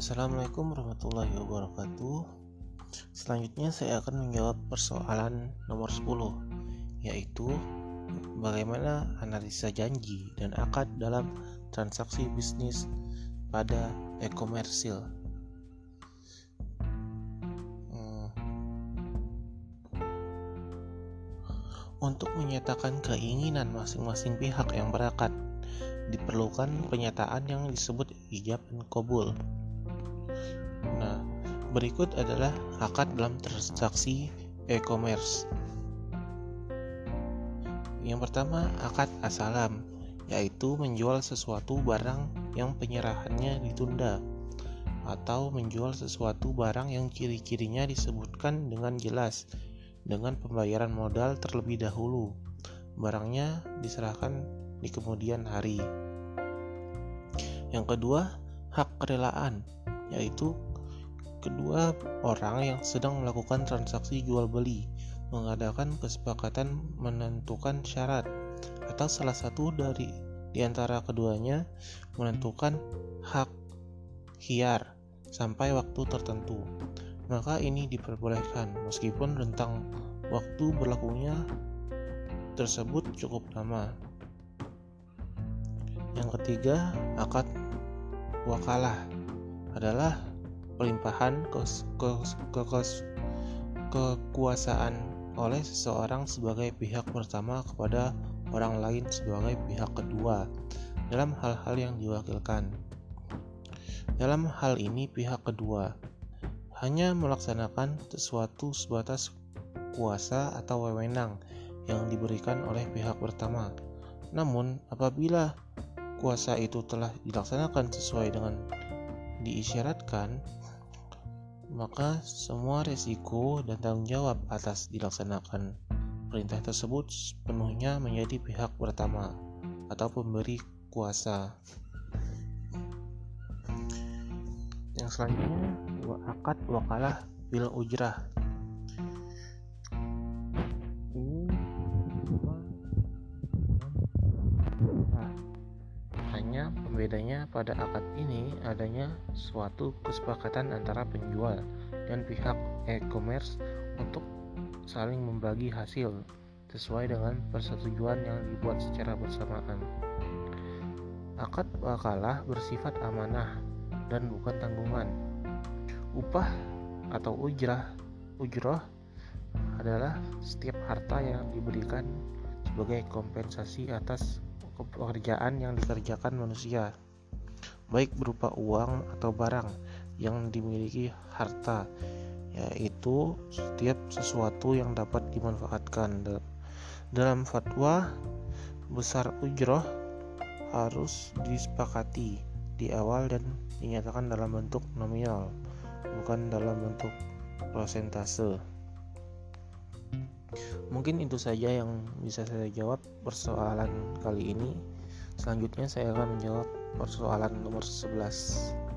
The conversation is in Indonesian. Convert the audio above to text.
Assalamualaikum warahmatullahi wabarakatuh. Selanjutnya saya akan menjawab persoalan nomor 10 yaitu bagaimana analisa janji dan akad dalam transaksi bisnis pada e-komersil. Hmm. Untuk menyatakan keinginan masing-masing pihak yang berakad diperlukan penyataan yang disebut ijab dan kabul. Nah, berikut adalah akad dalam transaksi e-commerce. Yang pertama, akad asalam, yaitu menjual sesuatu barang yang penyerahannya ditunda atau menjual sesuatu barang yang ciri-cirinya disebutkan dengan jelas dengan pembayaran modal terlebih dahulu. Barangnya diserahkan di kemudian hari. Yang kedua, hak kerelaan, yaitu kedua orang yang sedang melakukan transaksi jual beli mengadakan kesepakatan menentukan syarat atau salah satu dari di antara keduanya menentukan hak hiar sampai waktu tertentu. Maka ini diperbolehkan meskipun rentang waktu berlakunya tersebut cukup lama. Yang ketiga, akad wakalah adalah pelimpahan ke, ke, ke, ke, kekuasaan oleh seseorang sebagai pihak pertama kepada orang lain sebagai pihak kedua dalam hal-hal yang diwakilkan. Dalam hal ini pihak kedua hanya melaksanakan sesuatu sebatas kuasa atau wewenang yang diberikan oleh pihak pertama. Namun, apabila kuasa itu telah dilaksanakan sesuai dengan diisyaratkan, maka semua resiko dan tanggung jawab atas dilaksanakan perintah tersebut sepenuhnya menjadi pihak pertama atau pemberi kuasa. Yang selanjutnya, akad wakalah bil ujrah Bedanya pada akad ini adanya suatu kesepakatan antara penjual dan pihak e-commerce untuk saling membagi hasil sesuai dengan persetujuan yang dibuat secara bersamaan. Akad wakalah bersifat amanah dan bukan tanggungan. Upah atau ujrah ujroh adalah setiap harta yang diberikan sebagai kompensasi atas pekerjaan yang dikerjakan manusia, baik berupa uang atau barang yang dimiliki harta, yaitu setiap sesuatu yang dapat dimanfaatkan. Dalam fatwa, besar ujroh harus disepakati di awal dan dinyatakan dalam bentuk nominal, bukan dalam bentuk prosentase. Mungkin itu saja yang bisa saya jawab persoalan kali ini. Selanjutnya saya akan menjawab persoalan nomor 11.